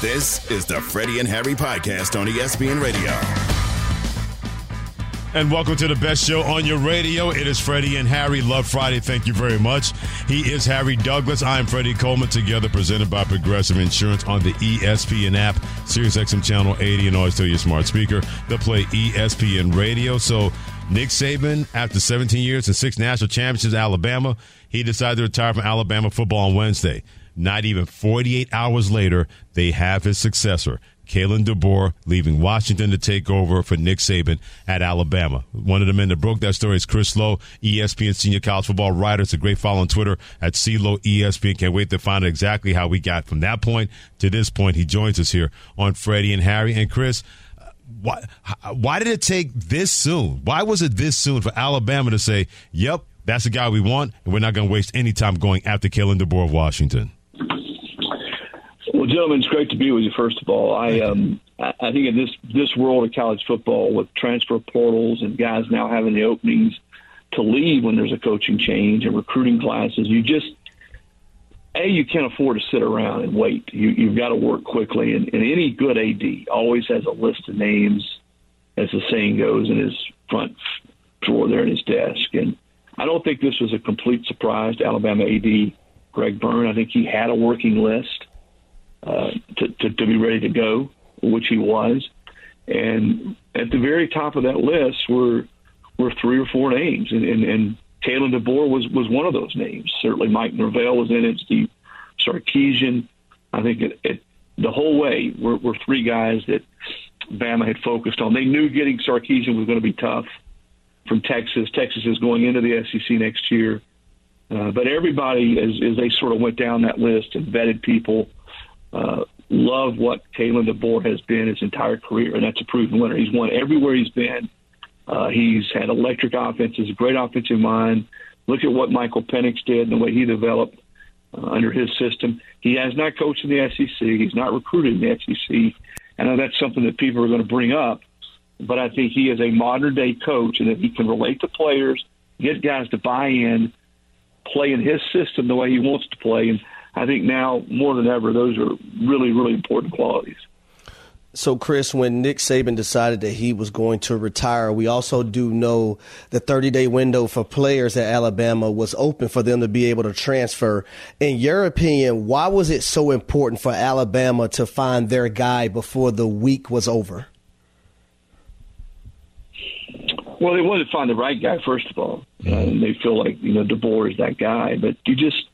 This is the Freddie and Harry podcast on ESPN Radio. And welcome to the best show on your radio. It is Freddie and Harry. Love Friday. Thank you very much. He is Harry Douglas. I am Freddie Coleman. Together, presented by Progressive Insurance on the ESPN app, SiriusXM Channel 80, and always tell your smart speaker to play ESPN Radio. So, Nick Saban, after 17 years and six national championships Alabama, he decided to retire from Alabama football on Wednesday. Not even 48 hours later, they have his successor, Kalen DeBoer, leaving Washington to take over for Nick Saban at Alabama. One of the men that broke that story is Chris Low, ESPN senior college football writer. It's a great follow on Twitter at CLO ESPN. Can't wait to find out exactly how we got from that point to this point. He joins us here on Freddie and Harry. And Chris, why, why did it take this soon? Why was it this soon for Alabama to say, yep, that's the guy we want, and we're not going to waste any time going after Kalen DeBoer of Washington? Gentlemen, it's great to be with you. First of all, I um, I think in this this world of college football, with transfer portals and guys now having the openings to leave when there's a coaching change and recruiting classes, you just a you can't afford to sit around and wait. You you've got to work quickly, and, and any good AD always has a list of names, as the saying goes, in his front drawer there in his desk. And I don't think this was a complete surprise to Alabama AD Greg Byrne. I think he had a working list uh, to, to, to be ready to go, which he was. And at the very top of that list were were three or four names, and, and, and Kalen DeBoer was was one of those names. Certainly, Mike Norvell was in it. Steve Sarkisian. I think it, it, the whole way were, were three guys that Bama had focused on. They knew getting Sarkisian was going to be tough from Texas. Texas is going into the SEC next year. Uh, but everybody, as, as they sort of went down that list and vetted people, uh, love what Kalen DeBoer has been his entire career, and that's a proven winner. He's won everywhere he's been. Uh, he's had electric offenses, a great offensive mind. Look at what Michael Penix did and the way he developed uh, under his system. He has not coached in the SEC. He's not recruited in the SEC. I know that's something that people are going to bring up, but I think he is a modern day coach and that he can relate to players, get guys to buy in, play in his system the way he wants to play. And I think now more than ever, those are really, really important qualities. So, Chris, when Nick Saban decided that he was going to retire, we also do know the 30 day window for players at Alabama was open for them to be able to transfer. In your opinion, why was it so important for Alabama to find their guy before the week was over? Well, they wanted to find the right guy, first of all. Uh, and they feel like, you know, DeBoer is that guy. But you just,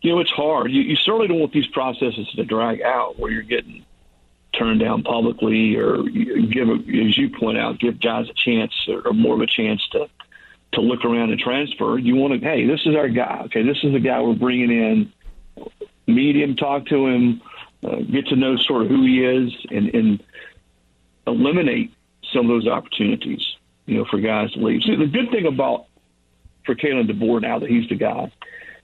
you know, it's hard. You, you certainly don't want these processes to drag out where you're getting turned down publicly or give, as you point out, give guys a chance or more of a chance to to look around and transfer. You want to, hey, this is our guy. Okay, this is the guy we're bringing in. Meet him, talk to him, uh, get to know sort of who he is, and, and eliminate some of those opportunities. You know, for guys to leave. See, the good thing about for Kalen DeBoer now that he's the guy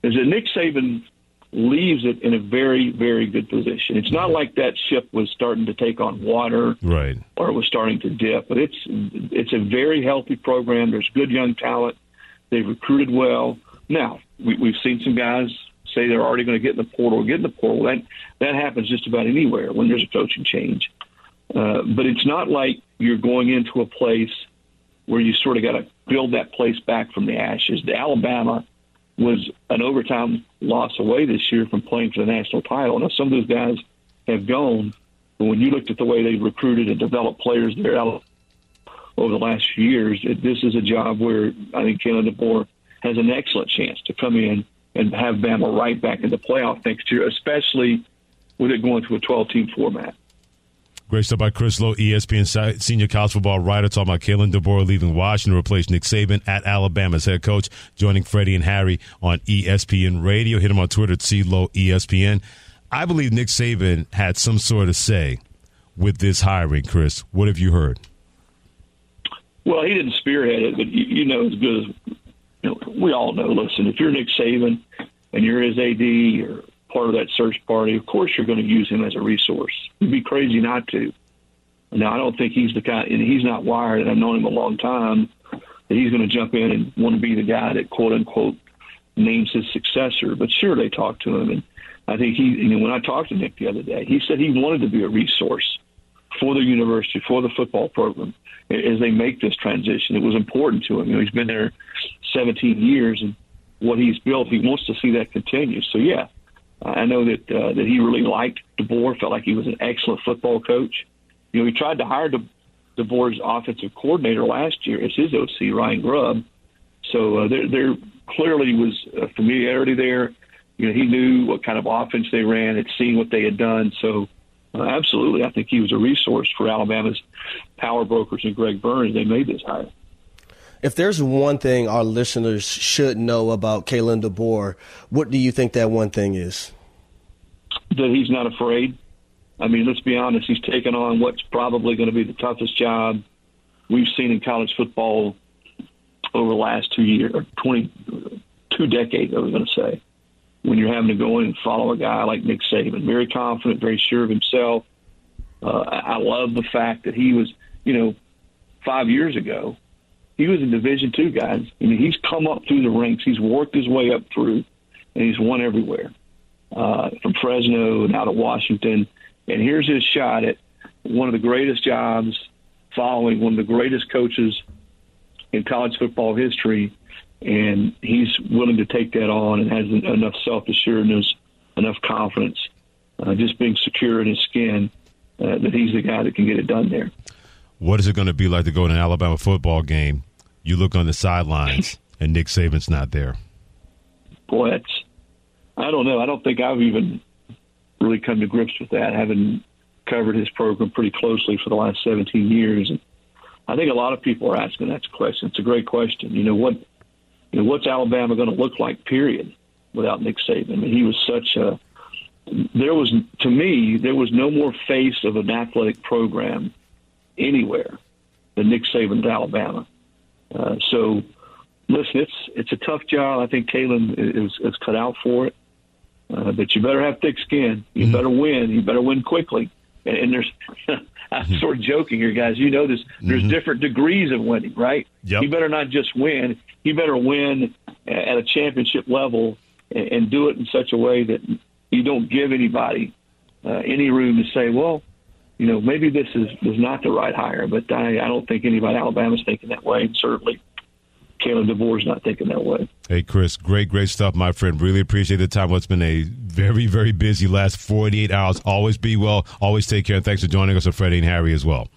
is that Nick Saban leaves it in a very, very good position. It's not like that ship was starting to take on water, right, or it was starting to dip. But it's it's a very healthy program. There's good young talent. They've recruited well. Now we, we've seen some guys say they're already going to get in the portal. Get in the portal. That that happens just about anywhere when there's a coaching change. Uh, but it's not like you're going into a place where you sort of got to build that place back from the ashes. The Alabama was an overtime loss away this year from playing for the national title. Now, some of those guys have gone, but when you looked at the way they recruited and developed players there over the last few years, it, this is a job where I think Kalen DeBoer has an excellent chance to come in and have Bama right back in the playoff next year, especially with it going to a 12-team format. Great stuff by Chris Low, ESPN senior college football writer, talking about Kalen DeBoer leaving Washington to replace Nick Saban at Alabama's head coach, joining Freddie and Harry on ESPN Radio. Hit him on Twitter at CLO ESPN. I believe Nick Saban had some sort of say with this hiring, Chris. What have you heard? Well, he didn't spearhead it, but you, you know as good as you know, we all know. Listen, if you're Nick Saban and you're his AD or part of that search party, of course you're going to use him as a resource. You'd be crazy not to. Now, I don't think he's the kind, and he's not wired, and I've known him a long time, that he's going to jump in and want to be the guy that quote unquote names his successor. But sure, they talked to him, and I think he, you know, when I talked to Nick the other day, he said he wanted to be a resource for the university, for the football program as they make this transition. It was important to him. You know, he's been there 17 years, and what he's built, he wants to see that continue. So, yeah, I know that uh, that he really liked DeBoer, felt like he was an excellent football coach. You know, he tried to hire De- DeBoer's offensive coordinator last year as his OC, Ryan Grubb. So uh, there, there clearly was a familiarity there. You know, he knew what kind of offense they ran, had seen what they had done. So, uh, absolutely, I think he was a resource for Alabama's power brokers and Greg Byrne. They made this hire. If there's one thing our listeners should know about Kalen DeBoer, what do you think that one thing is? That he's not afraid. I mean, let's be honest. He's taken on what's probably going to be the toughest job we've seen in college football over the last two years, or 20, two decades, I was going to say when you're having to go in and follow a guy like Nick Saban. Very confident, very sure of himself. Uh, I love the fact that he was, you know, five years ago, he was a Division two guy. I mean, he's come up through the ranks. He's worked his way up through, and he's won everywhere, uh, from Fresno and out of Washington. And here's his shot at one of the greatest jobs, following one of the greatest coaches in college football history and he's willing to take that on and has enough self assuredness, enough confidence, uh, just being secure in his skin uh, that he's the guy that can get it done there. What is it going to be like to go to an Alabama football game? You look on the sidelines and Nick Saban's not there. Boy, that's I don't know. I don't think I've even really come to grips with that, having covered his program pretty closely for the last 17 years. And I think a lot of people are asking that question. It's a great question. You know, what you know, what's Alabama going to look like? Period. Without Nick Saban, I mean, he was such a. There was, to me, there was no more face of an athletic program anywhere than Nick Saban at Alabama. Uh, so, listen, it's it's a tough job. I think Kalen is, is cut out for it. Uh, but you better have thick skin. You mm-hmm. better win. You better win quickly. And, and there's, I'm mm-hmm. sort of joking here, guys. You know this. There's mm-hmm. different degrees of winning, right? Yep. You better not just win You better win at a championship level and, and do it in such a way that you don't give anybody uh, any room to say, well, you know, maybe this is was not the right hire. But I, I don't think anybody Alabama's thinking that way. And certainly, Kalen DeBoer's not thinking that way. Hey, Chris, great, great stuff, my friend. Really appreciate the time. What's been a very, very busy last 48 hours. Always be well. Always take care. And thanks for joining us on Freddie and Harry as well.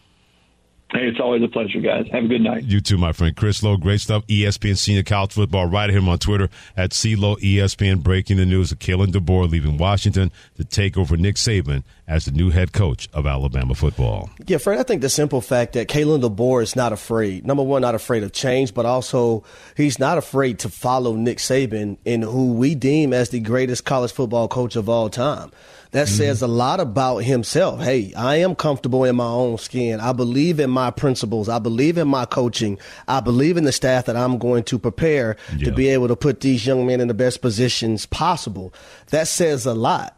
Hey, it's always a pleasure, guys. Have a good night. You too, my friend. Chris Low, great stuff. ESPN Senior College Football. Right him on Twitter at CLO ESPN. Breaking the news of Kalen DeBoer leaving Washington to take over Nick Saban as the new head coach of Alabama football. Yeah, Fred, I think the simple fact that Kalen DeBoer is not afraid. Number one, not afraid of change, but also he's not afraid to follow Nick Saban in who we deem as the greatest college football coach of all time. That mm-hmm. says a lot about himself. Hey, I am comfortable in my own skin. I believe in my principles. I believe in my coaching. I believe in the staff that I'm going to prepare to be able to put these young men in the best positions possible. That says a lot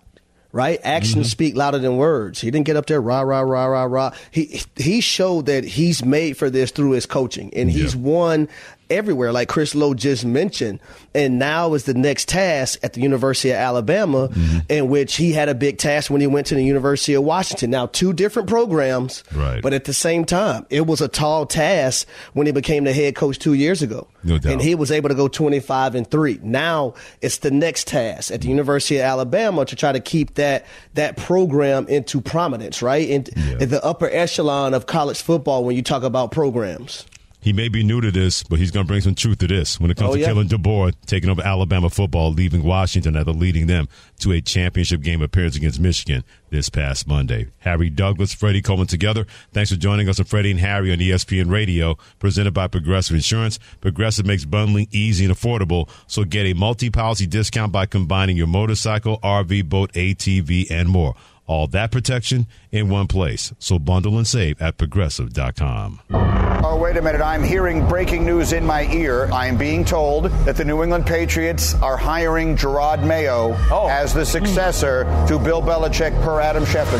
right? Actions mm-hmm. speak louder than words. He didn't get up there rah rah rah rah rah. He he showed that he's made for this through his coaching, and he's won everywhere, like Chris Low just mentioned. And now is the next task at the University of Alabama, mm-hmm. in which he had a big task when he went to the University of Washington. Now, two different programs, right. but at the same time, it was a tall task when he became the head coach two years ago. No. And he was able to go 25 and three. Now it's the next task at the University of Alabama to try to keep that, that program into prominence, right? In, yeah. in the upper echelon of college football when you talk about programs. He may be new to this, but he's going to bring some truth to this when it comes Oh, to yeah. Kalen DeBoer taking over Alabama football, leaving Washington after leading them to a championship game appearance against Michigan this past Monday. Harry Douglas, Freddie Coleman together. Thanks for joining us on Freddie and Harry on ESPN Radio, presented by Progressive Insurance. Progressive makes bundling easy and affordable, so get a multi-policy discount by combining your motorcycle, RV, boat, ATV, and more. All that protection in one place. So bundle and save at progressive.com. Oh, wait a minute. I'm hearing breaking news in my ear. I am being told that the New England Patriots are hiring Jerod Mayo oh. as the successor to Bill Belichick per Adam Schefter.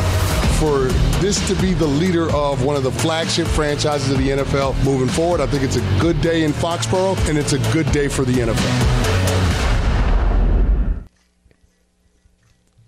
for this to be the leader of one of the flagship franchises of the NFL moving forward. I think it's a good day in Foxborough, and it's a good day for the NFL.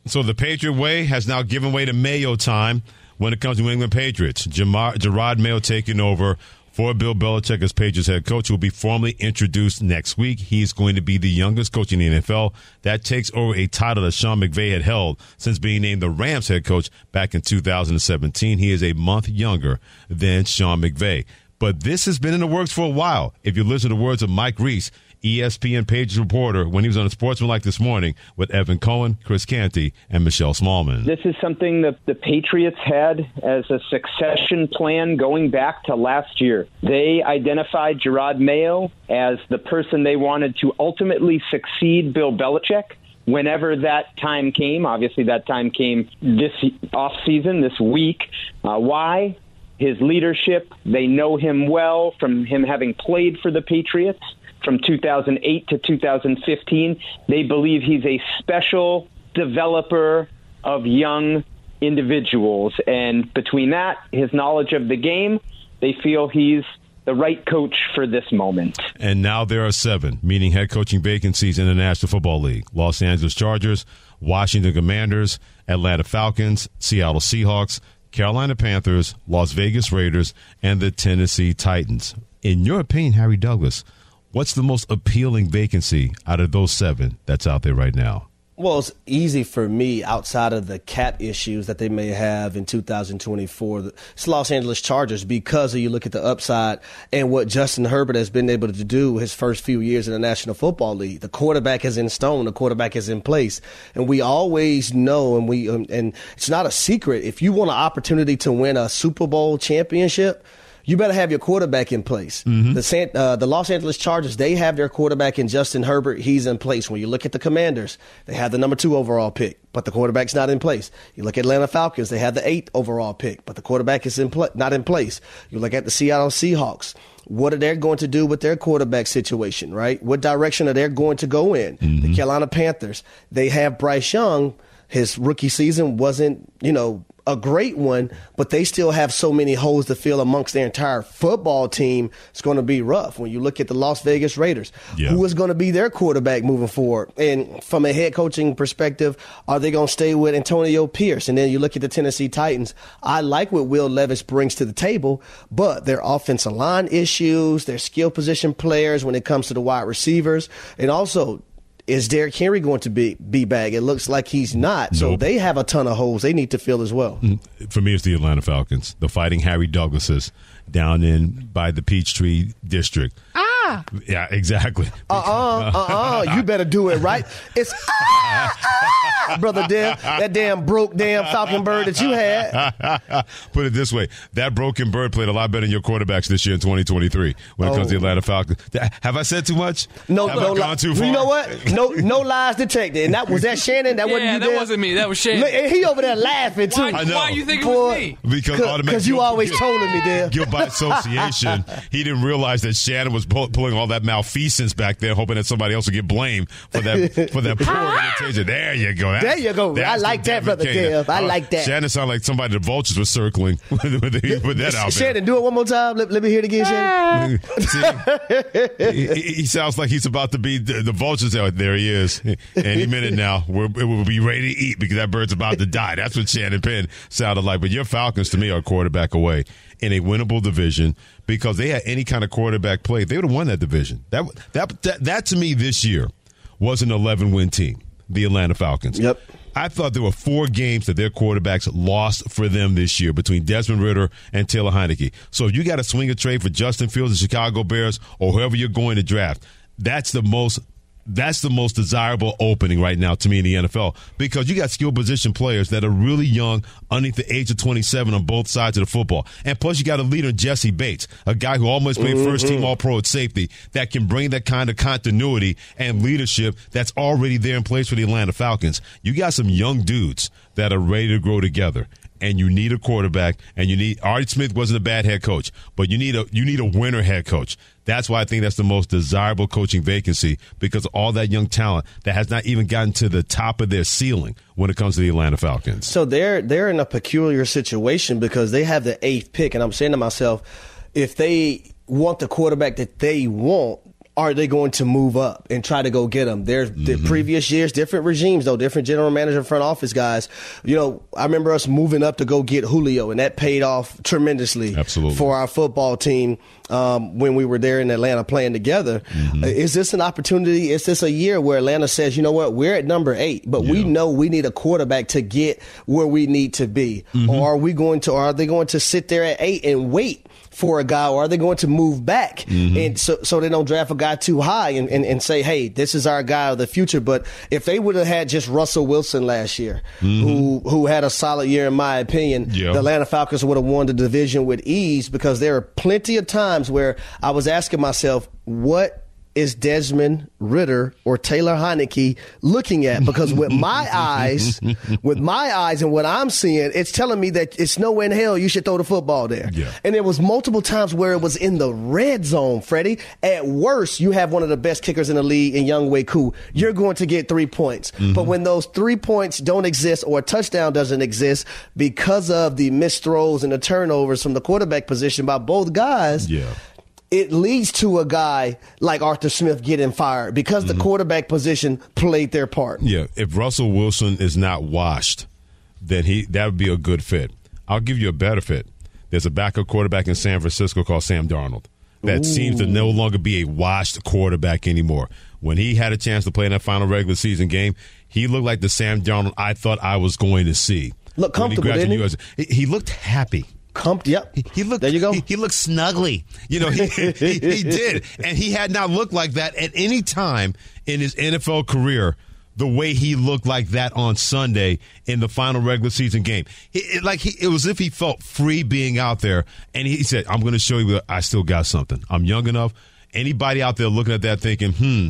So the Patriot way has now given way to Mayo time when it comes to New England Patriots. Jamar, Jerod Mayo taking over for Bill Belichick as Patriots head coach, will be formally introduced next week. He's going to be the youngest coach in the NFL. That takes over a title that Sean McVay had held since being named the Rams head coach back in 2017. He is a month younger than Sean McVay. But this has been in the works for a while. If you listen to the words of Mike Reiss, ESPN Patriots reporter, when he was on Unsportsmanlike this morning with Evan Cohen, Chris Canty, and Michelle Smallmon. This is something that the Patriots had as a succession plan going back to last year. They identified Jerod Mayo as the person they wanted to ultimately succeed Bill Belichick whenever that time came. Obviously, that time came this off season, this week. Uh, why? His leadership. They know him well from him having played for the Patriots from 2008 to 2015. They believe he's a special developer of young individuals. And between that, his knowledge of the game, they feel he's the right coach for this moment. And now there are seven, meaning head coaching vacancies in the National Football League Los Angeles Chargers, Washington Commanders, Atlanta Falcons, Seattle Seahawks, Carolina Panthers, Las Vegas Raiders, and the Tennessee Titans. In your opinion, Harry Douglas, what's the most appealing vacancy out of those seven that's out there right now? Well, it's easy for me outside of the cap issues that they may have in 2024. It's Los Angeles Chargers because you look at the upside and what Justin Herbert has been able to do his first few years in the National Football League. The quarterback is in stone, the quarterback is in place, and we always know, and we um, and it's not a secret. If you want an opportunity to win a Super Bowl championship you better have your quarterback in place. The San, uh, the Los Angeles Chargers, they have their quarterback in Justin Herbert. He's in place. When you look at the Commanders, they have the number two overall pick, but the quarterback's not in place. You look at Atlanta Falcons, they have the eighth overall pick, but the quarterback is in pla- not in place. You look at the Seattle Seahawks. What are they going to do with their quarterback situation, right? What direction are they going to go in? The Carolina Panthers, they have Bryce Young. His rookie season wasn't, you know, a great one, but they still have so many holes to fill amongst their entire football team. It's going to be rough. When you look at the Las Vegas Raiders, Yeah. who is going to be their quarterback moving forward? And from a head coaching perspective, are they going to stay with Antonio Pierce? And then you look at the Tennessee Titans. I like what Will Levis brings to the table, but their offensive line issues, their skill position players when it comes to the wide receivers, and also is Derrick Henry going to be be back? It looks like he's not. So they have a ton of holes they need to fill as well. Mm, for me, it's the Atlanta Falcons, the Fighting Harry Douglases down in by the Peachtree District. Ah, yeah, exactly. Uh uh uh uh. You better do it right. It's ah, ah, brother damn that damn broke damn Falcon bird that you had. Put it this way: that broken bird played a lot better than your quarterbacks this year in 2023 when it comes to the Oh. Atlanta Falcons. Have I said too much? No, Have no, I gone li- too far? You know what? No, no lies detected. And that was that Shannon. That wasn't Yeah, you. that there? wasn't me. That was Shannon. And he over there laughing too. Why, I know. why you think it was me? Because automatic because you always told trolling me there. Guilt by association. he didn't realize that Shannon was pull, pulling all that malfeasance back there, hoping that somebody else would get blamed for that for that poor imitation. There you go. That's- There you go. I like that, Brother. Kev. I uh, like that. Shannon sounded like somebody the vultures were circling with, with, with that out there. Shannon, do it one more time. Let, let me hear it again, Shannon. See, he, he sounds like he's about to be the, the vultures out there. He is. Any minute now, we're, we'll be ready to eat because that bird's about to die. That's what Shannon Penn sounded like. But your Falcons, to me, are quarterback away in a winnable division because they had any kind of quarterback play. They would have won that division. That, that, that, that to me this year was an 11 win team, the Atlanta Falcons. Yep. I thought there were four games that their quarterbacks lost for them this year between Desmond Ridder and Taylor Heinicke. So if you got to swing a trade for Justin Fields, the Chicago Bears, or whoever you're going to draft, that's the most that's the most desirable opening right now to me in the NFL because you got skill position players that are really young, underneath the age of 27 on both sides of the football. And plus, you got a leader, in Jessie Bates, a guy who almost played mm-hmm. first team All Pro at safety that can bring that kind of continuity and leadership that's already there in place for the Atlanta Falcons. You got some young dudes that are ready to grow together and you need a quarterback, and you need Art Smith wasn't a bad head coach, but you need a you need a winner head coach. That's why I think that's the most desirable coaching vacancy because all that young talent that has not even gotten to the top of their ceiling when it comes to the Atlanta Falcons. So they're they're in a peculiar situation because they have the eighth pick, and I'm saying to myself, if they want the quarterback that they want, are they going to move up and try to go get them? There's mm-hmm. the previous years, different regimes though, different general manager, front office guys. You know, I remember us moving up to go get Julio, and that paid off tremendously Absolutely. for our football team um, when we were there in Atlanta playing together. Mm-hmm. Is this an opportunity? Is this a year where Atlanta says, you know what, we're at number eight, but yeah. we know we need a quarterback to get where we need to be, mm-hmm. or are we going to? Are they going to sit there at eight and wait? for a guy, or are they going to move back mm-hmm. and so so they don't draft a guy too high and, and, and, say, hey, this is our guy of the future? But if they would have had just Russell Wilson last year, mm-hmm. who who had a solid year in my opinion, the Atlanta Falcons would have won the division with ease because there are plenty of times where I was asking myself, what is Desmond Ridder or Taylor Heinicke looking at? Because with my eyes, with my eyes and what I'm seeing, it's telling me that it's nowhere in hell you should throw the football there. Yeah. And there was multiple times where it was in the red zone, Freddie. At worst, you have one of the best kickers in the league in Younghoe Koo. You're going to get three points. Mm-hmm. But when those three points don't exist or a touchdown doesn't exist because of the missed throws and the turnovers from the quarterback position by both guys, yeah it leads to a guy like Arthur Smith getting fired because the mm-hmm. quarterback position played their part. Yeah, if Russell Wilson is not washed, then he that would be a good fit. I'll give you a better fit. There's a backup quarterback in San Francisco called Sam Darnold that Ooh. seems to no longer be a washed quarterback anymore. When he had a chance to play in that final regular season game, he looked like the Sam Darnold I thought I was going to see. Look comfortable, didn't he? He looked happy. Comped, yep. He, he, looked. There you go. He, he looked snuggly. You know, he, he, he did, and he had not looked like that at any time in his NFL career. The way he looked like that on Sunday in the final regular season game, it, like he, it was if he felt free being out there, and he said, "I'm going to show you that I still got something. I'm young enough." Anybody out there looking at that thinking, "Hmm,"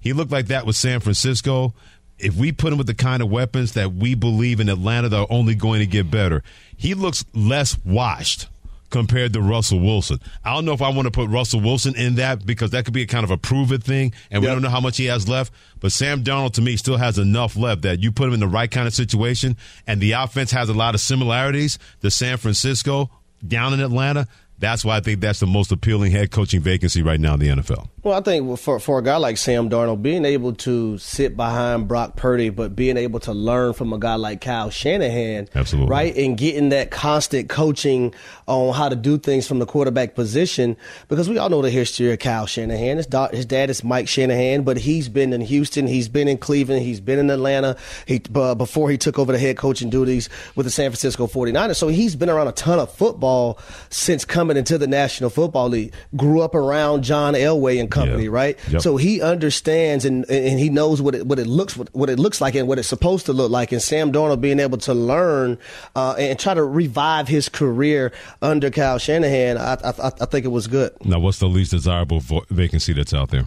he looked like that with San Francisco if we put him with the kind of weapons that we believe in Atlanta, they're only going to get better. He looks less washed compared to Russell Wilson. I don't know if I want to put Russell Wilson in that because that could be a kind of a prove it thing, and we yep. don't know how much he has left. But Sam Darnold, to me still has enough left that you put him in the right kind of situation, and the offense has a lot of similarities to San Francisco down in Atlanta. That's why I think that's the most appealing head coaching vacancy right now in the NFL. Well, I think for for a guy like Sam Darnold, being able to sit behind Brock Purdy, but being able to learn from a guy like Kyle Shanahan, absolutely right, and getting that constant coaching on how to do things from the quarterback position, because we all know the history of Kyle Shanahan. His, his dad is Mike Shanahan, but he's been in Houston, he's been in Cleveland, he's been in Atlanta. He uh, before he took over the head coaching duties with the San Francisco 49ers, so he's been around a ton of football since coming into the National Football League. Grew up around John Elway and company, yeah. right? Yep. So he understands and and he knows what it what it looks what it looks like and what it's supposed to look like. And Sam Darnold being able to learn uh, and try to revive his career under Kyle Shanahan, I, I, I think it was good. Now, what's the least desirable vacancy that's out there?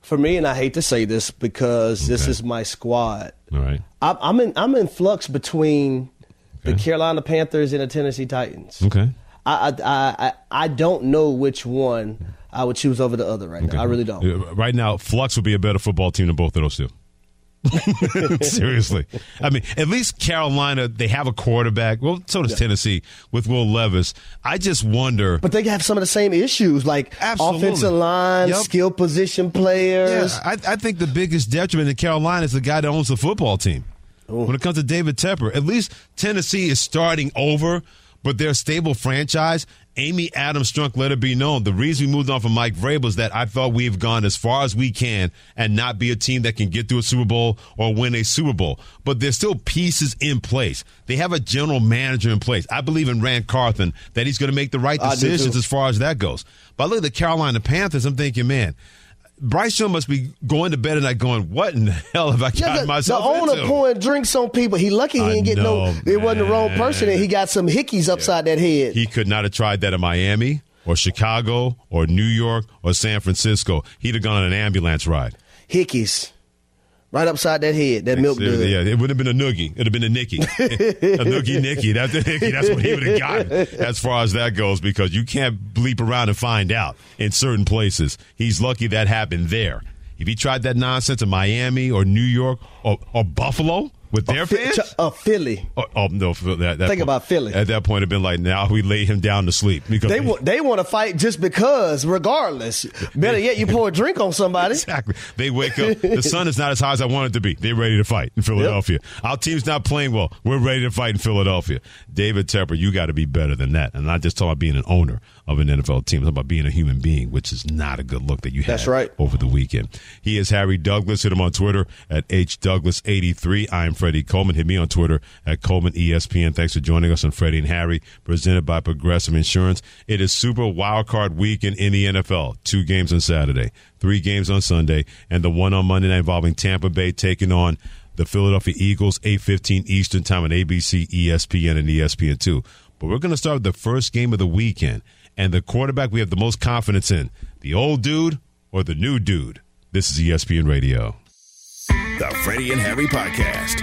For me, and I hate to say this because okay. this is my squad. All right, I'm, I'm in I'm in flux between okay. the Carolina Panthers and the Tennessee Titans. Okay. I, I, I, I don't know which one I would choose over the other right okay. now. I really don't. Right now, Flux would be a better football team than both of those two. Seriously. I mean, at least Carolina, they have a quarterback. Well, so does yeah. Tennessee with Will Levis. I just wonder. But they have some of the same issues like Absolutely. offensive line, yep. skill position players. Yeah, I, I, think the biggest detriment in Carolina is the guy that owns the football team. Ooh. When it comes to David Tepper, at least Tennessee is starting over but they're a stable franchise. Amy Adams Strunk let it be known. The reason we moved on from Mike Vrabel is that I thought we've gone as far as we can and not be a team that can get through a Super Bowl or win a Super Bowl. But there's still pieces in place. They have a general manager in place. I believe in Ran Carthon that he's going to make the right decisions as far as that goes. But I look at the Carolina Panthers, I'm thinking, man, Bryce Young must be going to bed at night going, "What in the hell have I gotten Yeah, the, myself the owner into?" pouring drinks on people. He lucky he I didn't get know, no. It wasn't the wrong person, and he got some hickeys upside that head. He could not have tried that in Miami or Chicago or New York or San Francisco. He'd have gone on an ambulance ride. hickeys, right upside that head. That milk dud. Yeah, it would have been a noogie. It'd have been a Nicky. a noogie Nicky. That's the Nicky. That's what he would have gotten as far as that goes because you can't bleep around and find out in certain places. He's lucky that happened there. If he tried that nonsense in Miami or New York or, or Buffalo with their Fi- fans, ch- a Philly. oh, oh, no, that, that Think point- about Philly. At that point, it'd been like, now we lay him down to sleep because They want they want to fight just because, regardless. Better yet, you pour a drink on somebody. Exactly. They wake up. The sun is not as high as I want it to be. They're ready to fight in Philadelphia. Our team's not playing well. We're ready to fight in Philadelphia. David Tepper, you got to be better than that. And not just talking about being an owner of an NFL team. It's about being a human being, which is not a good look that you had That's right. over the weekend. He is Harry Douglas. Hit him on Twitter at HDouglas83. I am Freddie Coleman. Hit me on Twitter at Coleman ESPN. Thanks for joining us on Freddie and Harry, presented by Progressive Insurance. It is Super Wildcard Weekend in the NFL. Two games on Saturday, three games on Sunday, and the one on Monday night involving Tampa Bay taking on the Philadelphia Eagles, 8.15 Eastern Time on ABC, ESPN, and E ESPN2. But we're going to start with the first game of the weekend. And the quarterback we have the most confidence in, the old dude or the new dude. This is ESPN Radio. The Freddie and Harry Podcast.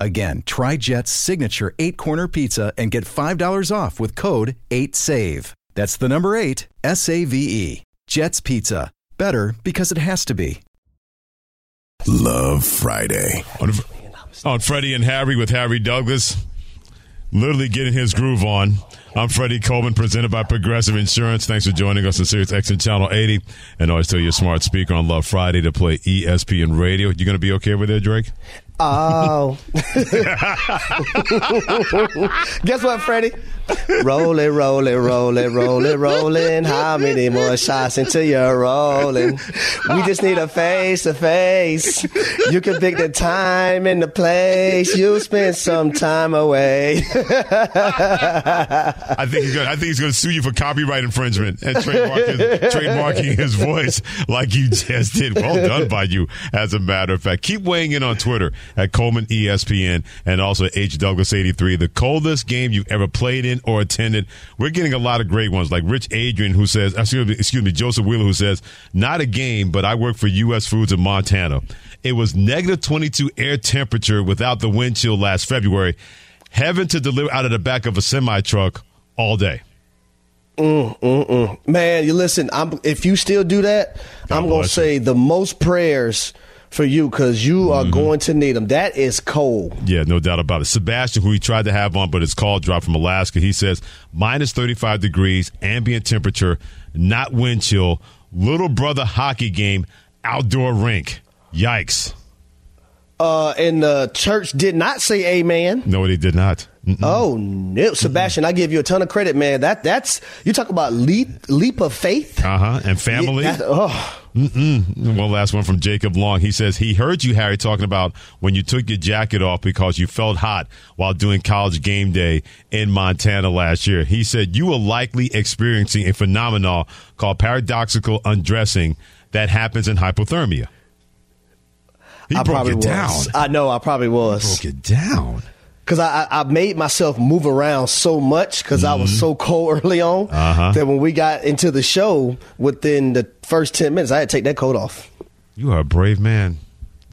Again, try Jet's signature eight corner pizza and get $5 off with code 8SAVE. That's the number eight, S A V E. Jet's Pizza. Better because it has to be. Love Friday. On, on Freddie and Harry with Harry Douglas. Literally getting his groove on. I'm Freddie Coleman, presented by Progressive Insurance. Thanks for joining us on Sirius XM Channel 80. And always tell your smart speaker on Love Friday to play ESPN Radio. You going to be okay over there, Drake? Oh. Guess what, Freddie? Rolling, rolling, rolling, rolling, rolling. How many more shots until you're rolling? We just need a face to face. You can pick the time and the place. You'll spend some time away. I think he's gonna, I think he's going to sue you for copyright infringement and trademark his, trademarking his voice like you just did. Well done by you, as a matter of fact. Keep weighing in on Twitter at Coleman ESPN and also H Douglas 83. The coldest game you've ever played in or attended. We're getting a lot of great ones like Rich Adrian who says, excuse me, excuse me Joseph Wheeler who says, not a game, but I work for U.S. Foods in Montana. It was negative 22 air temperature without the wind chill last February. Heaven to deliver out of the back of a semi truck all day. Mm, mm, mm. Man, you listen. I'm, if you still do that, God I'm gonna say you. the most prayers for you because you are mm-hmm. going to need them. That is cold. Yeah, no doubt about it. Sebastian, who he tried to have on, but his call dropped from Alaska, he says minus 35 degrees, ambient temperature, not wind chill, little brother hockey game, outdoor rink. Yikes. Uh, and the church did not say amen. No, they did not. Mm-mm. Oh no, Sebastian! Mm-mm. I give you a ton of credit, man. That that's you talk about leap leap of faith. Uh huh. And family. Yeah, that, oh. Mm-mm. One last one from Jacob Long. He says he heard you, Harry, talking about when you took your jacket off because you felt hot while doing college game day in Montana last year. He said you were likely experiencing a phenomenon called paradoxical undressing that happens in hypothermia. He I broke it was. down. I know. I probably was. He broke it down. Because I, I made myself move around so much because mm-hmm. I was mm-hmm. so cold early on uh-huh. that when we got into the show, within the first 10 minutes, I had to take that coat off. You are a brave man.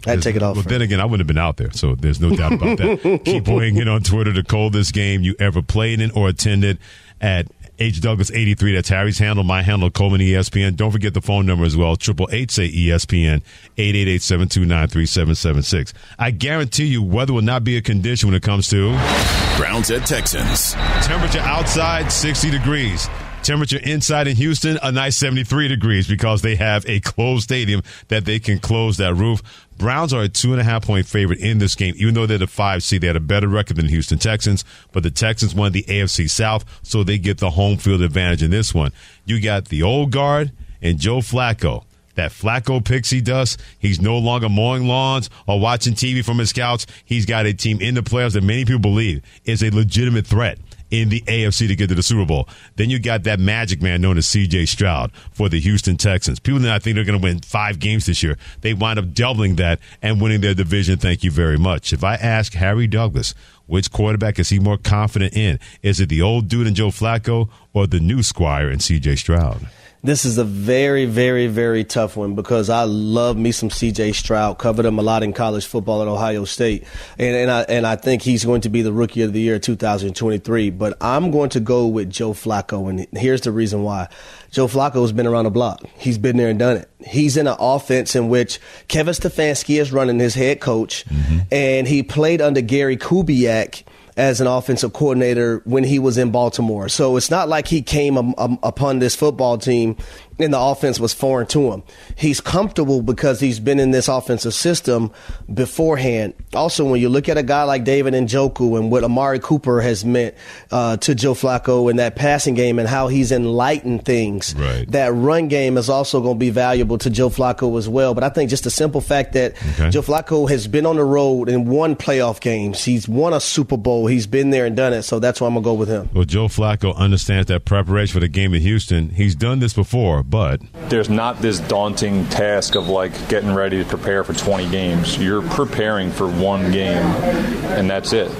I had to take it off. But then again, I wouldn't have been out there, so there's no doubt about that. Keep weighing in on Twitter the coldest game you ever played in or attended at H Douglas 83. That's Harry's handle, my handle, Coleman ESPN. Don't forget the phone number as well. Triple eight say ESPN, 888-729-3776. I guarantee you weather will not be a condition when it comes to Browns at Texans. Temperature outside 60 degrees. Temperature inside in Houston, a nice 73 degrees because they have a closed stadium that they can close that roof. Browns are a two and a half point favorite in this game, even though they're the five seed. They had a better record than Houston Texans, but the Texans won the AFC South, so they get the home field advantage in this one. You got the old guard and Joe Flacco. That Flacco pixie dust. He's no longer mowing lawns or watching TV from his couch. He's got a team in the playoffs that many people believe is a legitimate threat in the AFC to get to the Super Bowl. Then you got that magic man known as CJ Stroud for the Houston Texans. People that I think they're going to win five games this year, they wind up doubling that and winning their division. Thank you very much. If I ask Harry Douglas, which quarterback is he more confident in? Is it the old dude in Joe Flacco or the new squire in CJ Stroud? This is a very, very, very tough one because I love me some C.J. Stroud. Covered him a lot in college football at Ohio State, and and I and I think he's going to be the rookie of the year 2023. But I'm going to go with Joe Flacco, and here's the reason why. Joe Flacco has been around the block. He's been there and done it. He's in an offense in which Kevin Stefanski is running his head coach, mm-hmm. and he played under Gary Kubiak as an offensive coordinator when he was in Baltimore. So it's not like he came um, um, upon this football team and the offense was foreign to him. He's comfortable because he's been in this offensive system beforehand. Also, when you look at a guy like David Njoku and what Amari Cooper has meant uh, to Joe Flacco in that passing game and how he's enlightened things, right. that run game is also going to be valuable to Joe Flacco as well. But I think just the simple fact that okay. Joe Flacco has been on the road and won playoff games, he's won a Super Bowl, he's been there and done it. So that's why I'm going to go with him. Well, Joe Flacco understands that preparation for the game in Houston. He's done this before but there's not this daunting task of like getting ready to prepare for 20 games. You're preparing for one game, and that's it.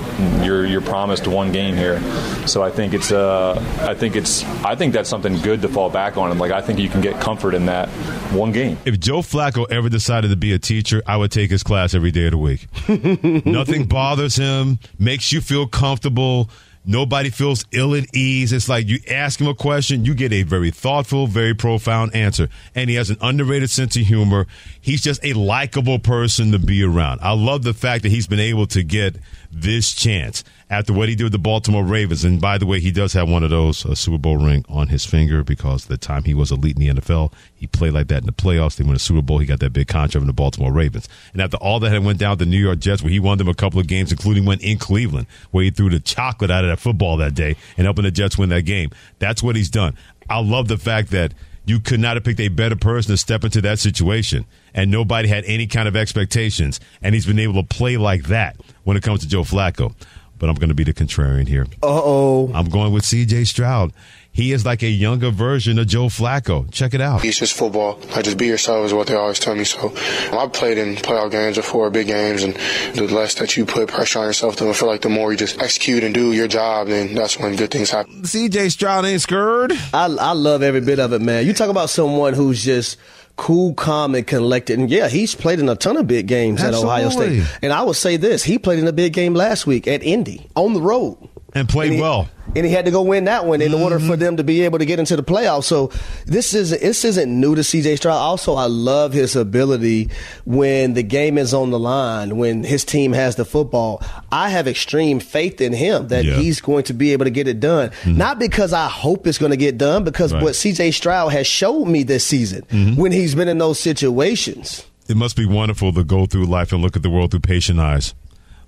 You're you're promised one game here. So I think it's uh I think it's I think that's something good to fall back on, and like I think you can get comfort in that one game. If Joe Flacco ever decided to be a teacher, I would take his class every day of the week. Nothing bothers him, makes you feel comfortable Nobody feels ill at ease. It's like you ask him a question, you get a very thoughtful, very profound answer. And he has an underrated sense of humor. He's just a likable person to be around. I love the fact that he's been able to get this chance after what he did with the Baltimore Ravens. And by the way, he does have one of those, a Super Bowl ring on his finger because the time he was elite in the NFL, he played like that in the playoffs. They won a Super Bowl. He got that big contract from the Baltimore Ravens. And after all that had went down the New York Jets, where he won them a couple of games, including one in Cleveland, where he threw the chocolate out of that football that day and helping the Jets win that game. That's what he's done. I love the fact that you could not have picked a better person to step into that situation. And nobody had any kind of expectations. And he's been able to play like that when it comes to Joe Flacco but I'm going to be the contrarian here. Uh oh. I'm going with C.J. Stroud. he is like a younger version of Joe Flacco. Check it out. It's just football. Like, just be yourself is what they always tell me. So I've played in playoff games before, big games, and the less that you put pressure on yourself, then I feel like the more you just execute and do your job, then that's when good things happen. CJ Stroud ain't scared. I, I love every bit of it, man. You talk about someone who's just cool, calm, and collected. And yeah, he's played in a ton of big games Absolutely. at Ohio State. And I would say this: he played in a big game last week at Indy on the road and played and he, well. And he had to go win that one in mm-hmm. order for them to be able to get into the playoffs. So this is this isn't new to CJ Stroud. Also, I love his ability when the game is on the line, when his team has the football. I have extreme faith in him that yeah. he's going to be able to get it done. Mm-hmm. Not because I hope it's going to get done, because right. what CJ Stroud has showed me this season mm-hmm. when he's been in those situations. It must be wonderful to go through life and look at the world through patient eyes,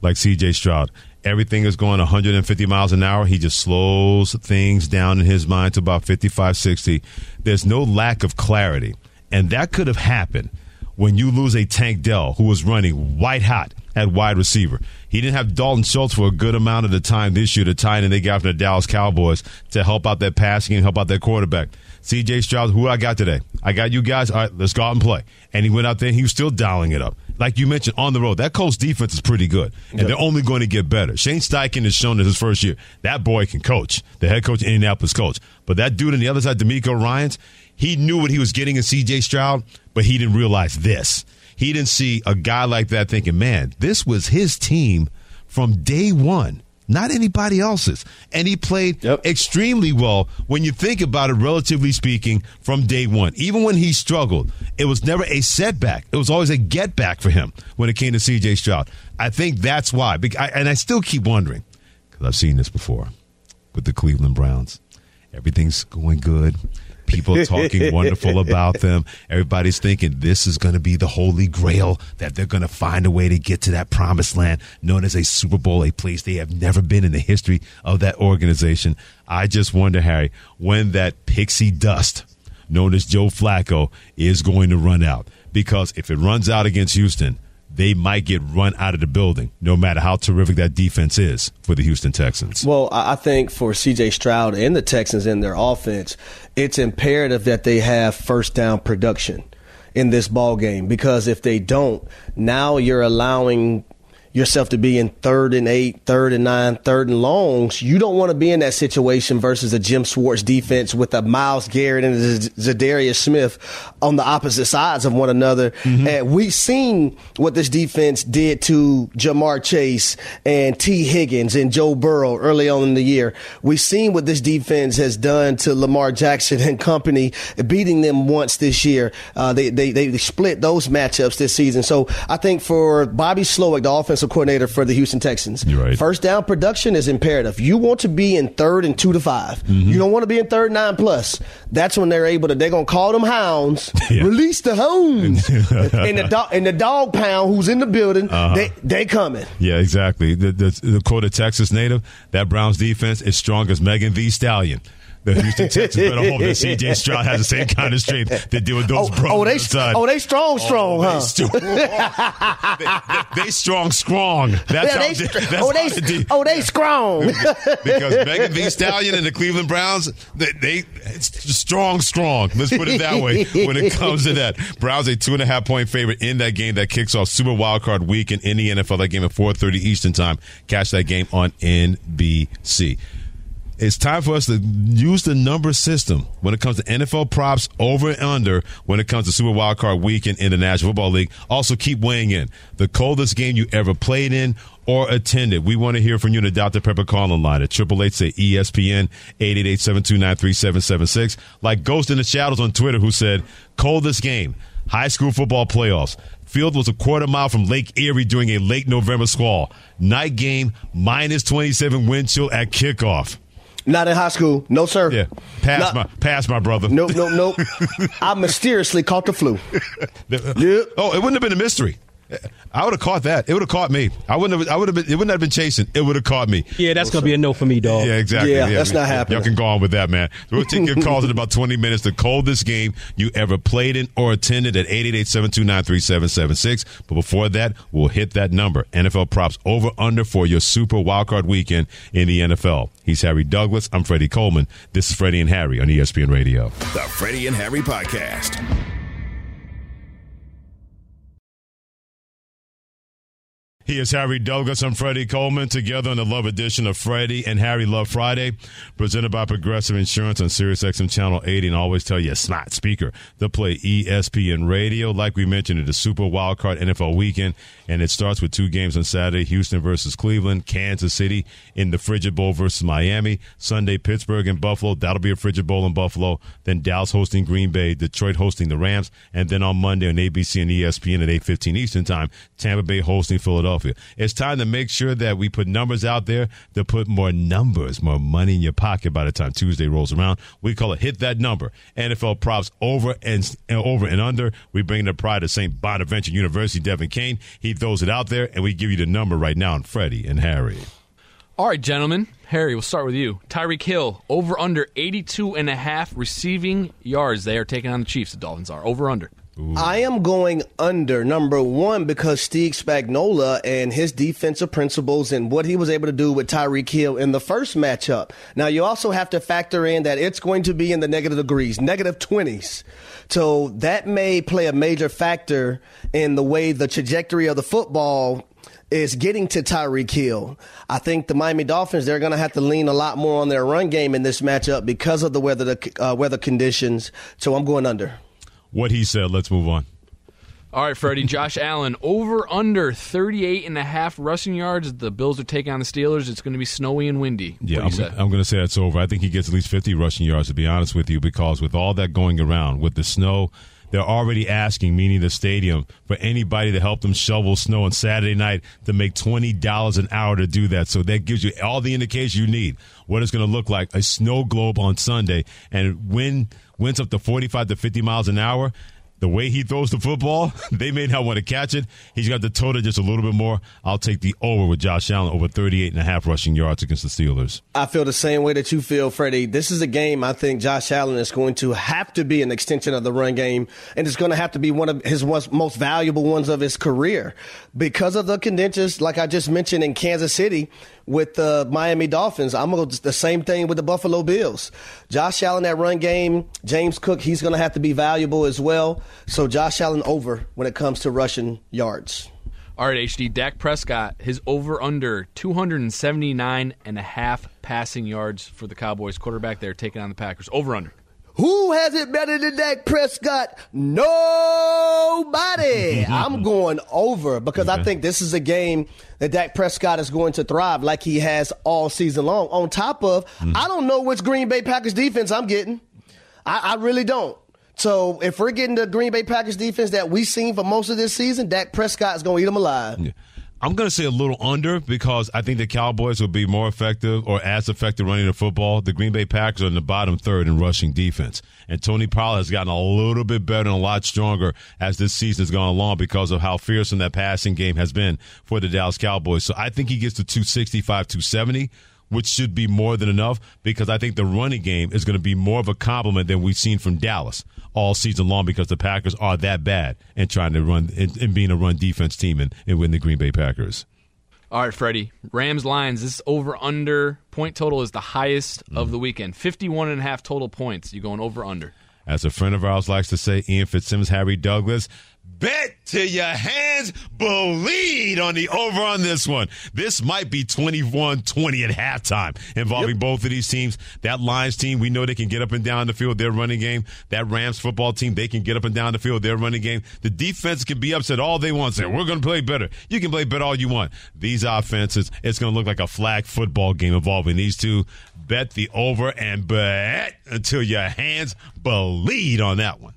like CJ Stroud everything is going 150 miles an hour. He just slows things down in his mind to about 55, 60. There's no lack of clarity. And that could have happened when you lose a Tank Dell who was running white hot at wide receiver. He didn't have Dalton Schultz for a good amount of the time this year, the time and they got from the Dallas Cowboys to help out that passing and help out that quarterback. CJ Stroud, who I got today? I got you guys. All right, let's go out and play. And he went out there and he was still dialing it up like you mentioned, on the road. That Colts defense is pretty good, and yep. they're only going to get better. Shane Steichen has shown in his first year that boy can coach. The head coach, Indianapolis coach, but that dude on the other side, DeMeco Ryans, he knew what he was getting in C.J. Stroud, but he didn't realize this. He didn't see a guy like that thinking, man, this was his team from day one not anybody else's. And he played yep. extremely well when you think about it, relatively speaking, from day one. Even when he struggled, it was never a setback. It was always a get back for him when it came to CJ Stroud. I think that's why. And I still keep wondering, because I've seen this before with the Cleveland Browns. Everything's going good. People talking wonderful about them. Everybody's thinking this is going to be the holy grail that they're going to find a way to get to that promised land known as a Super Bowl, a place they have never been in the history of that organization. I just wonder, Harry, when that pixie dust known as Joe Flacco is going to run out. Because if it runs out against Houston, they might get run out of the building, no matter how terrific that defense is for the Houston Texans. Well, I think for CJ Stroud and the Texans in their offense, it's imperative that they have first down production in this ball game because if they don't, now you're allowing yourself to be in third and eight, third and nine, third and longs, you don't want to be in that situation versus a Jim Schwartz defense with a Myles Garrett and a Za'Darius Smith on the opposite sides of one another. Mm-hmm. And we've seen what this defense did to Ja'Marr Chase and Tee Higgins and Joe Burrow early on in the year. We've seen what this defense has done to Lamar Jackson and company, beating them once this year. Uh, they, they, they split those matchups this season. So I think for Bobby Slowik, the offensive offensive coordinator for the Houston Texans. Right. First down production is imperative. You want to be in third and two to 5 mm-hmm. You don't want to be in third nine plus. That's when they're able to. They're gonna call them hounds. Yeah. Release the hounds. and the dog and the dog pound who's in the building. Uh-huh. They they coming. Yeah, exactly. The, the, the quote of Texas native. That Browns defense is strong as Megan Thee Stallion the Houston Texans better hope that C.J. Stroud has the same kind of strength to deal with those oh, oh, they, Oh, they strong, oh, strong, oh, huh? They, they, they, strong, strong. That's yeah, how. They, that's oh, they, de- oh, they strong. because Megan Thee Stallion and the Cleveland Browns, they, they strong, strong. Let's put it that way. When it comes to that, Browns a two and a half point favorite in that game that kicks off Super Wildcard Weekend in the NFL. That game at four thirty Eastern Time. Catch that game on NBC it's time for us to use the number system when it comes to NFL props over and under when it comes to Super Wild Card Weekend in the National Football League. Also, keep weighing in the coldest game you ever played in or attended. We want to hear from you in the Dr. Pepper calling line at Triple Eight say ESPN 888-729-3776. Like Ghost in the Shadows on Twitter who said, coldest game, high school football playoffs. Field was a quarter mile from Lake Erie during a late November squall. Night game, minus 27 wind chill at kickoff. Not in high school. No, sir. Yeah. Pass Not, my pass my brother. Nope, nope, nope. I mysteriously caught the flu. Uh, yep. Oh, it wouldn't have been a mystery. I would have caught that. It would have caught me. I wouldn't have. I would have been. It wouldn't have been chasing. It would have caught me. Yeah, that's gonna be a no for me, dog. Yeah, exactly. Yeah, that's not happening. Y'all can go on with that, man. We'll take your calls in about 20 minutes. The coldest game you ever played in or attended at 888-729-3776. But before that, we'll hit that number. NFL props over under for your Super Wildcard weekend in the NFL. He's Harry Douglas. I'm Freddie Coleman. This is Freddie and Harry on ESPN Radio. The Freddie and Harry Podcast. He is Harry Douglas. I'm Freddie Coleman. Together on the Love Edition of Freddie and Harry Love Friday, presented by Progressive Insurance on Sirius XM Channel 80. And I always tell you, a smart speaker to play ESPN Radio. Like we mentioned, it's a Super Wildcard NFL weekend, and it starts with two games on Saturday: Houston versus Cleveland, Kansas City in the Frigid Bowl versus Miami. Sunday, Pittsburgh and Buffalo. That'll be a Frigid Bowl in Buffalo. Then Dallas hosting Green Bay, Detroit hosting the Rams, and then on Monday on ABC and ESPN at 8:15 Eastern Time, Tampa Bay hosting Philadelphia. It's time to make sure that we put numbers out there to put more numbers, more money in your pocket by the time Tuesday rolls around. We call it hit that number. NFL props over and, and over and under. We bring the pride of St. Bonaventure University, Devin Kane. He throws it out there, and we give you the number right now on Freddie and Harry. All right, gentlemen. Harry, we'll start with you. Tyreek Hill, over under 82 and a half receiving yards. They are taking on the Chiefs. The Dolphins are over under. I am going under number one because Steve Spagnuolo and his defensive principles and what he was able to do with Tyreek Hill in the first matchup. Now, you also have to factor in that it's going to be in the negative degrees, negative 20s. So that may play a major factor in the way the trajectory of the football is getting to Tyreek Hill. I think the Miami Dolphins they're going to have to lean a lot more on their run game in this matchup because of the weather uh, weather conditions. So I'm going under. What he said. Let's move on. All right, Freddie. Josh Allen, over under 38 and a half rushing yards. The Bills are taking on the Steelers. It's going to be snowy and windy. Yeah, I'm, I'm going to say it's over. I think he gets at least 50 rushing yards, to be honest with you, because with all that going around, with the snow, they're already asking, meaning the stadium, for anybody to help them shovel snow on Saturday night to make $20 an hour to do that. So that gives you all the indication you need what it's going to look like a snow globe on Sunday. And when winds up to 45 to 50 miles an hour, the way he throws the football, they may not want to catch it. He's got the total just a little bit more. I'll take the over with Josh Allen over 38 and a half rushing yards against the Steelers. I feel the same way that you feel, Freddie. This is a game I think Josh Allen is going to have to be an extension of the run game, and it's going to have to be one of his most valuable ones of his career because of the conditions, like I just mentioned in Kansas City with the Miami Dolphins. I'm going to do the same thing with the Buffalo Bills. Josh Allen that run game, James Cook, he's going to have to be valuable as well. So Josh Allen over when it comes to rushing yards. All right, HD. Dak Prescott, his over under 279 and a half passing yards for the Cowboys quarterback. They're taking on the Packers. Over under. Who has it better than Dak Prescott? Nobody. I'm going over because okay. I think this is a game that Dak Prescott is going to thrive like he has all season long. On top of, mm-hmm. I don't know which Green Bay Packers defense I'm getting. I, I really don't. So if we're getting the Green Bay Packers defense that we've seen for most of this season, Dak Prescott is going to eat them alive. Yeah. I'm going to say a little under because I think the Cowboys will be more effective or as effective running the football. The Green Bay Packers are in the bottom third in rushing defense. And Tony Pollard has gotten a little bit better and a lot stronger as this season has gone along because of how fearsome that passing game has been for the Dallas Cowboys. So I think he gets to 265, 270 which should be more than enough because I think the running game is going to be more of a compliment than we've seen from Dallas all season long because the Packers are that bad and trying to run and, being a run defense team and, and win the Green Bay Packers. All right, Freddie. Rams Lions. This over under point total is the highest mm. of the weekend. 51 and a half total points. You going over under? As a friend of ours likes to say, Ian Fitzsimmons, Harry Douglas, bet till your hands bleed on the over on this one. This might be 21 20 at halftime involving yep. both of these teams. That Lions team, we know they can get up and down the field, their running game. That Rams football team, they can get up and down the field, their running game. The defense can be upset all they want, saying, We're going to play better. You can play better all you want. These offenses, it's going to look like a flag football game involving these two. Bet the over and bet until your hands bleed on that one.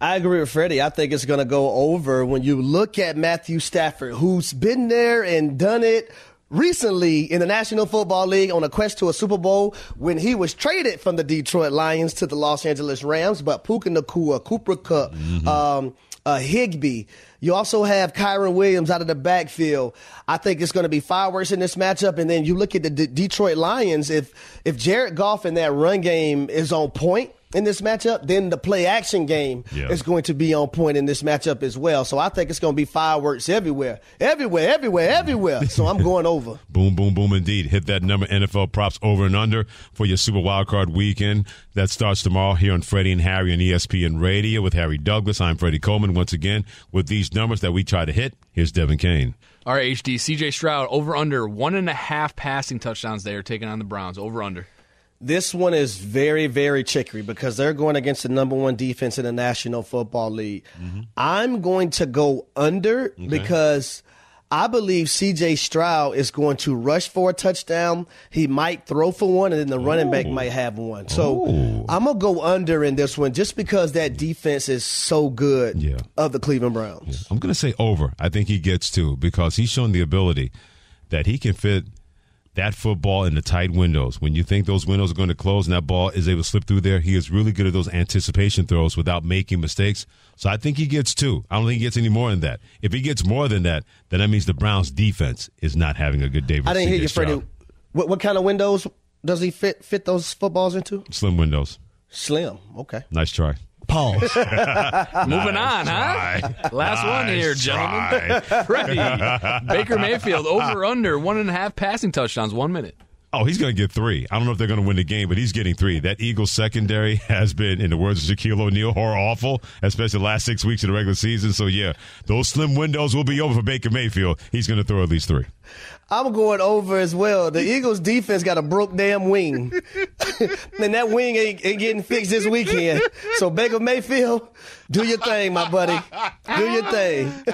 I agree with Freddie. I think it's going to go over when you look at Matthew Stafford, who's been there and done it recently in the National Football League on a quest to a Super Bowl when he was traded from the Detroit Lions to the Los Angeles Rams. But Puka Nacua, Cooper Kupp, mm-hmm. um, uh, Higbee. You also have Kyren Williams out of the backfield. I think it's going to be fireworks in this matchup. And then you look at the D- Detroit Lions. If if Jared Goff in that run game is on point, in this matchup, then the play action game yeah. is going to be on point in this matchup as well. So I think it's going to be fireworks everywhere, everywhere, everywhere, everywhere. So I'm going over. boom, boom, boom, indeed. Hit that number NFL props over and under for your Super Wildcard weekend. That starts tomorrow here on Freddie and Harry on ESPN Radio with Harry Douglas. I'm Freddie Coleman once again with these numbers that we try to hit. Here's Devin Kane. All right, HD, CJ Stroud over under one and a half passing touchdowns They are taking on the Browns. Over under. This one is very, very chicory because they're going against the number one defense in the National Football League. Mm-hmm. I'm going to go under okay. because I believe CJ Stroud is going to rush for a touchdown. He might throw for one, and then the Ooh. running back might have one. So Ooh. I'm going to go under in this one just because that defense is so good yeah. of the Cleveland Browns. Yeah. I'm going to say over. I think he gets two because he's shown the ability that he can fit – that football in the tight windows. When you think those windows are going to close and that ball is able to slip through there, he is really good at those anticipation throws without making mistakes. So I think he gets two. I don't think he gets any more than that. If he gets more than that, then that means the Browns defense is not having a good day. I didn't hear you, Freddie. What, what kind of windows does he fit fit those footballs into? Slim windows. Slim. Okay. Nice try. Pause. Moving on, huh? Last one here, gentlemen. Freddie. Baker Mayfield over under one and a half passing touchdowns, one minute. Oh, he's going to get three. I don't know if they're going to win the game, but he's getting three. That Eagles secondary has been, in the words of Shaquille O'Neal, horror awful, especially the last six weeks of the regular season. So, yeah, those slim windows will be over for Baker Mayfield. He's going to throw at least three. I'm going over as well. The Eagles defense got a broke damn wing. and that wing ain't, ain't, getting fixed this weekend. So Baker Mayfield, do your thing, my buddy. Do your thing.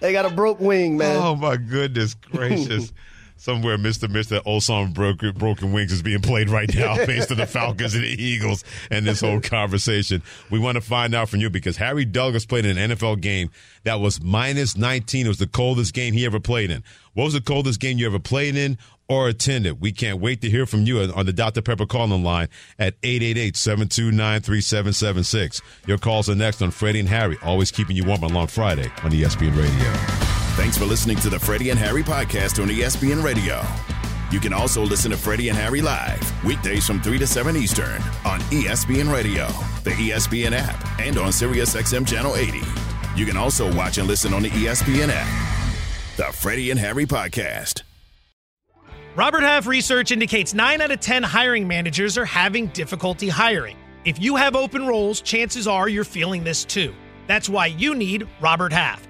they got a broke wing, man. Oh my goodness gracious somewhere Mr. Mr. Old Song Broken, Broken Wings is being played right now based on the Falcons and the Eagles and this whole conversation. We want to find out from you because Harry Douglas played in an NFL game that was minus 19. It was the coldest game he ever played in. What was the coldest game you ever played in or attended? We can't wait to hear from you on the Dr. Pepper calling line at 888-729-3776. Your calls are next on Freddie and Harry, always keeping you warm on Long Friday on ESPN Radio. Thanks for listening to the Freddie and Harry podcast on ESPN Radio. You can also listen to Freddie and Harry live weekdays from 3 to 7 Eastern on ESPN Radio, the ESPN app, and on SiriusXM Channel 80. You can also watch and listen on the ESPN app. The Freddie and Harry podcast. Robert Half research indicates 9 out of 10 hiring managers are having difficulty hiring. If you have open roles, chances are you're feeling this too. That's why you need Robert Half.